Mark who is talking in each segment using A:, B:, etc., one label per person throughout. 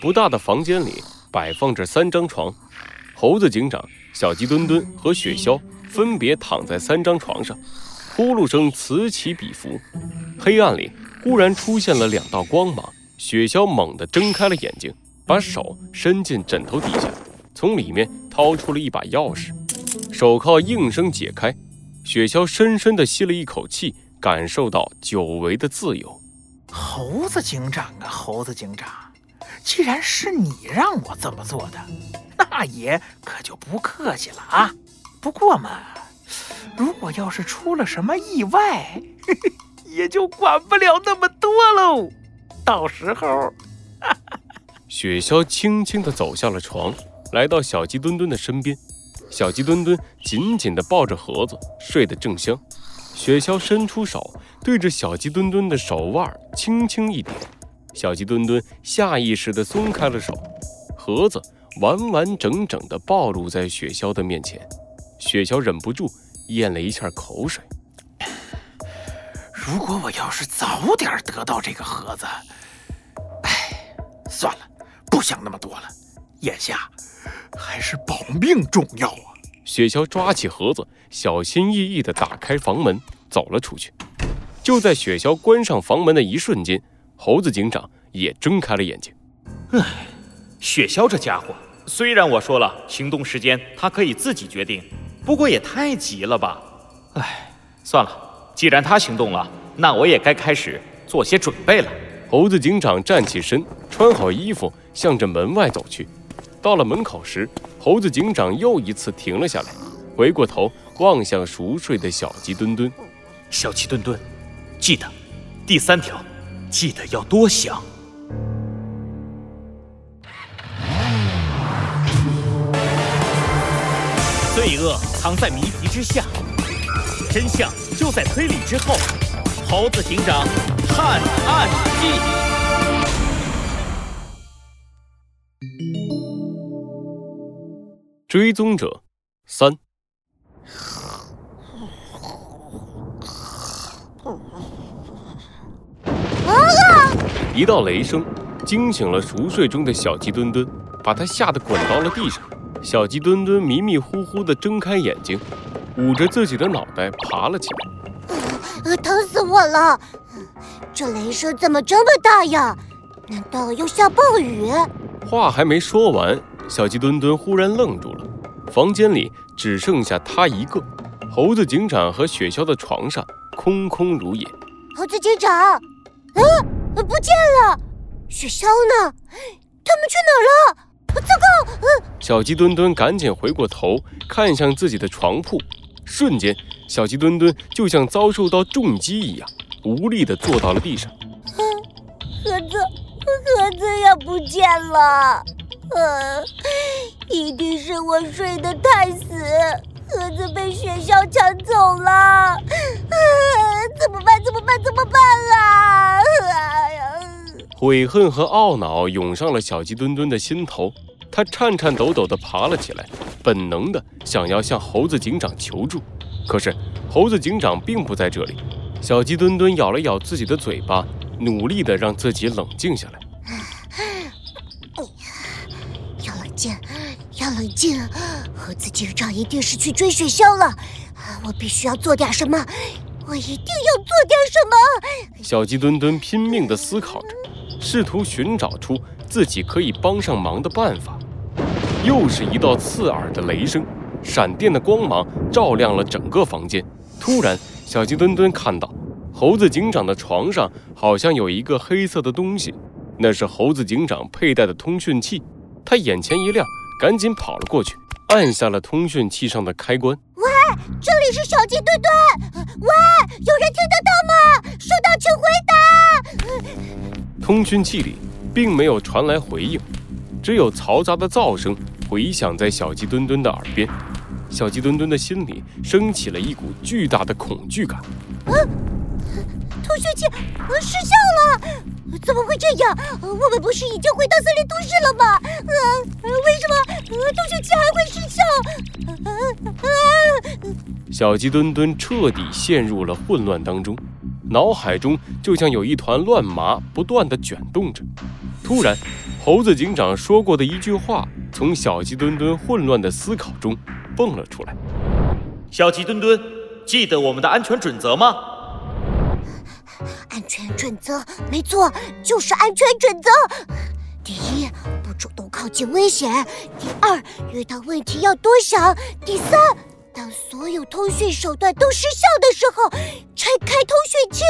A: 不大的房间里摆放着三张床，猴子警长、小鸡墩墩和雪橇分别躺在三张床上，呼噜声此起彼伏。黑暗里忽然出现了两道光芒，雪橇猛地睁开了眼睛，把手伸进枕头底下，从里面掏出了一把钥匙，手铐应声解开，雪橇深深地吸了一口气，感受到久违的自由。
B: 猴子警长啊，猴子警长，既然是你让我这么做的，那爷可就不客气了啊。不过嘛，如果要是出了什么意外，嘿 嘿也就管不了那么多喽。到时候，
A: 雪橇轻轻地走下了床，来到小鸡墩墩的身边。小鸡墩墩紧紧地抱着盒子，睡得正香。雪橇伸出手，对着小鸡墩墩的手腕轻轻一点，小鸡墩墩下意识地松开了手，盒子完完整整地暴露在雪橇的面前。雪橇忍不住咽了一下口水。
B: 如果我要是早点得到这个盒子，哎，算了，不想那么多了。眼下还是保命重要啊！
A: 雪橇抓起盒子，小心翼翼地打开房门，走了出去。就在雪橇关上房门的一瞬间，猴子警长也睁开了眼睛。
C: 唉，雪橇这家伙，虽然我说了行动时间他可以自己决定，不过也太急了吧？唉，算了。既然他行动了，那我也该开始做些准备了。
A: 猴子警长站起身，穿好衣服，向着门外走去。到了门口时，猴子警长又一次停了下来，回过头望向熟睡的小鸡墩墩。
C: 小鸡墩墩，记得，第三条，记得要多想。罪恶藏在谜题之下。真相就在推理之后，《猴子警长探案记》
A: 追踪者三。一道雷声惊醒了熟睡中的小鸡墩墩，把他吓得滚到了地上。小鸡墩墩迷迷糊糊地睁开眼睛。捂着自己的脑袋爬了起
D: 来，疼死我了！这雷声怎么这么大呀？难道要下暴雨？
A: 话还没说完，小鸡墩墩忽然愣住了。房间里只剩下他一个，猴子警长和雪橇的床上空空如也。
D: 猴子警长，嗯，不见了。雪橇呢？他们去哪儿了？糟糕！
A: 嗯，小鸡墩墩赶紧回过头，看向自己的床铺。瞬间，小鸡墩墩就像遭受到重击一样，无力地坐到了地上。
D: 盒子，盒子也不见了。嗯，一定是我睡得太死，盒子被雪橇抢走了。啊，怎么办？怎么办？怎么办啊？
A: 悔恨和懊恼涌上了小鸡墩墩的心头。他颤颤抖抖地爬了起来，本能的想要向猴子警长求助。可是猴子警长并不在这里。小鸡墩墩咬了咬自己的嘴巴，努力地让自己冷静下来。
D: 要冷静，要冷静！猴子警长一定是去追雪橇了。我必须要做点什么，我一定要做点什么。
A: 小鸡墩墩拼命地思考着，试图寻找出自己可以帮上忙的办法。又是一道刺耳的雷声，闪电的光芒照亮了整个房间。突然，小鸡墩墩看到猴子警长的床上好像有一个黑色的东西，那是猴子警长佩戴的通讯器。他眼前一亮，赶紧跑了过去，按下了通讯器上的开关。
D: 喂，这里是小鸡墩墩。喂，有人听得到吗？收到，请回
A: 答。通讯器里并没有传来回应，只有嘈杂的噪声。回响在小鸡墩墩的耳边，小鸡墩墩的心里升起了一股巨大的恐惧感。
D: 啊，通讯器失效了，怎么会这样？我们不是已经回到森林都市了吗？呃，为什么通讯器还会失效？
A: 啊啊小鸡墩墩彻底陷入了混乱当中。脑海中就像有一团乱麻不断的卷动着。突然，猴子警长说过的一句话从小鸡墩墩混乱的思考中蹦了出来：“
C: 小鸡墩墩，记得我们的安全准则吗？”
D: 安全准则，没错，就是安全准则。第一，不主动靠近危险；第二，遇到问题要多想；第三，当所有通讯手段都失效的时候，拆开通讯器，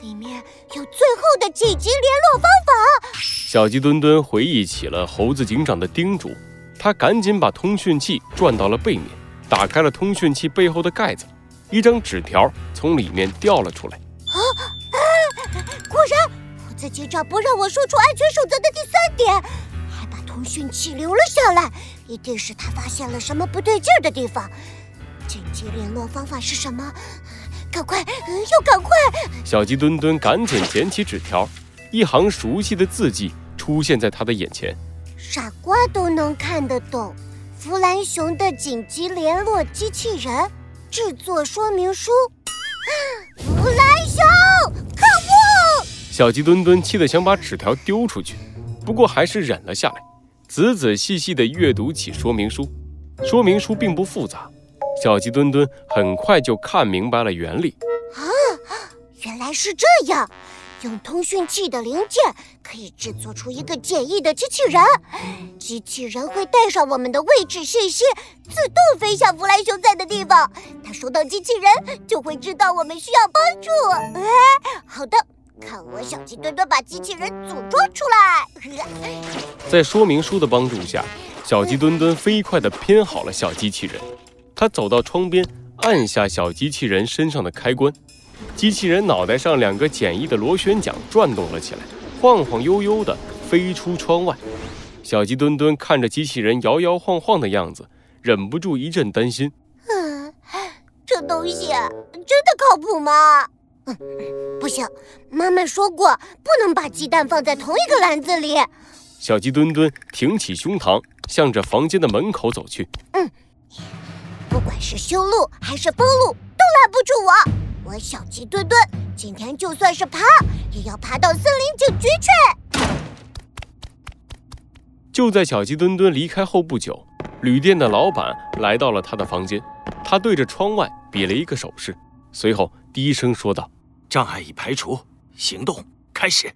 D: 里面有最后的紧急联络方法。
A: 小鸡墩墩回忆起了猴子警长的叮嘱，他赶紧把通讯器转到了背面，打开了通讯器背后的盖子，一张纸条从里面掉了出来。
D: 啊果然，猴子警长不让我说出安全守则的第三点，还把通讯器留了下来，一定是他发现了什么不对劲儿的地方。紧急联络方法是什么？赶快，要赶快！
A: 小鸡墩墩赶紧捡起纸条，一行熟悉的字迹出现在他的眼前。
D: 傻瓜都能看得懂，弗兰熊的紧急联络机器人制作说明书。弗兰熊，可恶！
A: 小鸡墩墩气得想把纸条丢出去，不过还是忍了下来，仔仔细细地阅读起说明书。说明书并不复杂，小鸡墩墩很快就看明白了原理。
D: 啊，原来是这样！用通讯器的零件可以制作出一个简易的机器人，机器人会带上我们的位置信息，自动飞向弗兰熊在的地方。他收到机器人就会知道我们需要帮助。哎，好的，看我小鸡墩墩把机器人组装出来。
A: 在说明书的帮助下，小鸡墩墩飞快地拼好了小机器人。他走到窗边，按下小机器人身上的开关。机器人脑袋上两个简易的螺旋桨转动了起来，晃晃悠悠地飞出窗外。小鸡墩墩看着机器人摇摇晃晃的样子，忍不住一阵担心。
D: 嗯，这东西真的靠谱吗？嗯，不行，妈妈说过不能把鸡蛋放在同一个篮子里。
A: 小鸡墩墩挺起胸膛，向着房间的门口走去。
D: 嗯，不管是修路还是封路，都拦不住我。我小鸡墩墩今天就算是爬，也要爬到森林警局去。
A: 就在小鸡墩墩离开后不久，旅店的老板来到了他的房间，他对着窗外比了一个手势，随后低声说道：“
E: 障碍已排除，行动开始。”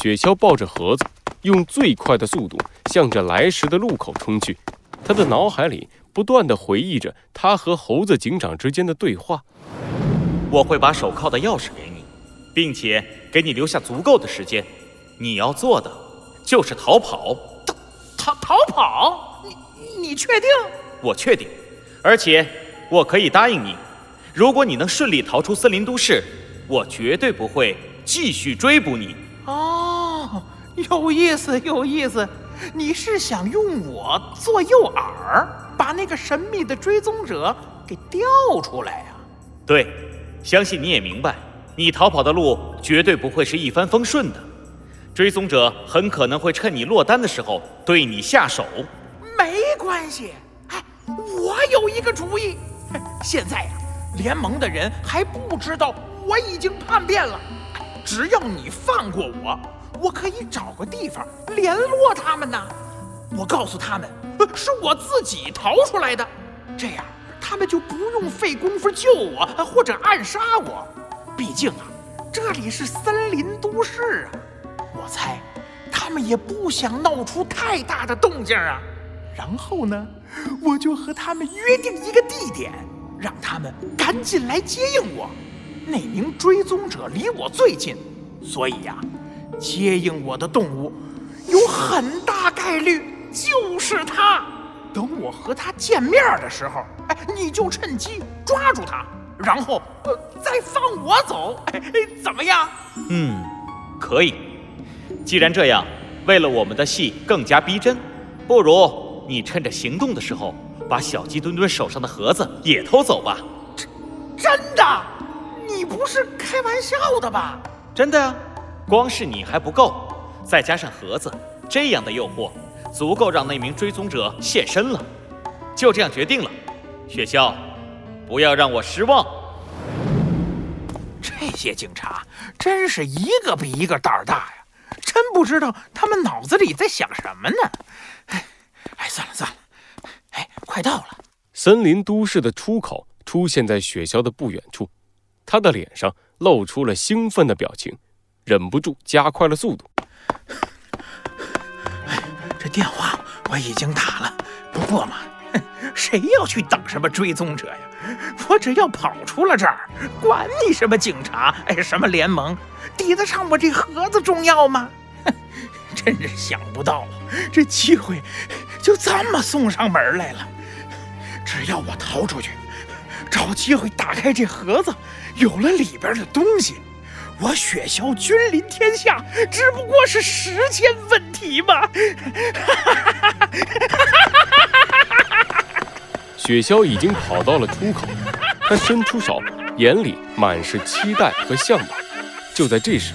A: 雪橇抱着盒子，用最快的速度向着来时的路口冲去，他的脑海里。不断的回忆着他和猴子警长之间的对话。
C: 我会把手铐的钥匙给你，并且给你留下足够的时间。你要做的就是逃跑。
B: 逃逃逃跑？你你确定？
C: 我确定，而且我可以答应你，如果你能顺利逃出森林都市，我绝对不会继续追捕你。
B: 哦，有意思，有意思。你是想用我做诱饵？把那个神秘的追踪者给调出来呀！
C: 对，相信你也明白，你逃跑的路绝对不会是一帆风顺的。追踪者很可能会趁你落单的时候对你下手。
B: 没关系，哎，我有一个主意。现在呀，联盟的人还不知道我已经叛变了。只要你放过我，我可以找个地方联络他们呢。我告诉他们。是我自己逃出来的，这样他们就不用费功夫救我或者暗杀我。毕竟啊，这里是森林都市啊，我猜他们也不想闹出太大的动静啊。然后呢，我就和他们约定一个地点，让他们赶紧来接应我。那名追踪者离我最近，所以呀，接应我的动物有很大概率。就是它，等我和它见面的时候，哎，你就趁机抓住它，然后呃再放我走，哎，怎么样？
C: 嗯，可以。既然这样，为了我们的戏更加逼真，不如你趁着行动的时候，把小鸡墩墩手上的盒子也偷走吧。
B: 真真的？你不是开玩笑的吧？
C: 真的呀，光是你还不够，再加上盒子，这样的诱惑。足够让那名追踪者现身了，就这样决定了。雪橇，不要让我失望。
B: 这些警察真是一个比一个胆儿大呀！真不知道他们脑子里在想什么呢。哎，哎，算了算了。哎，快到了。
A: 森林都市的出口出现在雪橇的不远处，他的脸上露出了兴奋的表情，忍不住加快了速度。
B: 哎，这电话我已经打了，不过嘛，谁要去等什么追踪者呀？我只要跑出了这儿，管你什么警察，哎，什么联盟，抵得上我这盒子重要吗？真是想不到，这机会就这么送上门来了。只要我逃出去，找机会打开这盒子，有了里边的东西，我雪橇君临天下，只不过是时间问题嘛！
A: 雪橇已经跑到了出口，他伸出手，眼里满是期待和向往。就在这时，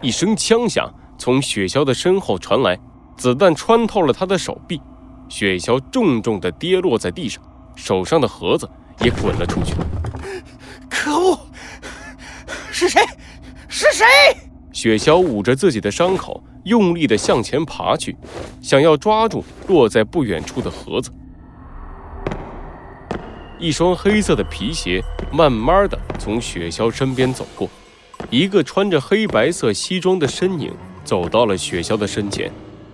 A: 一声枪响从雪橇的身后传来，子弹穿透了他的手臂，雪橇重重地跌落在地上，手上的盒子也滚了出去。
B: 可恶！是谁？是谁？
A: 雪橇捂着自己的伤口，用力地向前爬去，想要抓住落在不远处的盒子。一双黑色的皮鞋慢慢地从雪橇身边走过，一个穿着黑白色西装的身影走到了雪橇的身前，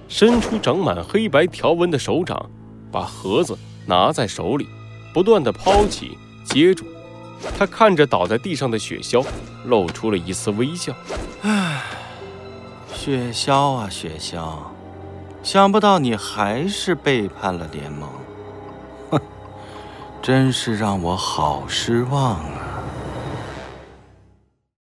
A: 伸出长满黑白条纹的手掌，把盒子拿在手里，不断地抛起、接住。他看着倒在地上的雪橇，露出了一丝微笑。
F: 唉，雪橇啊，雪橇，想不到你还是背叛了联盟。哼真是让我好失望啊！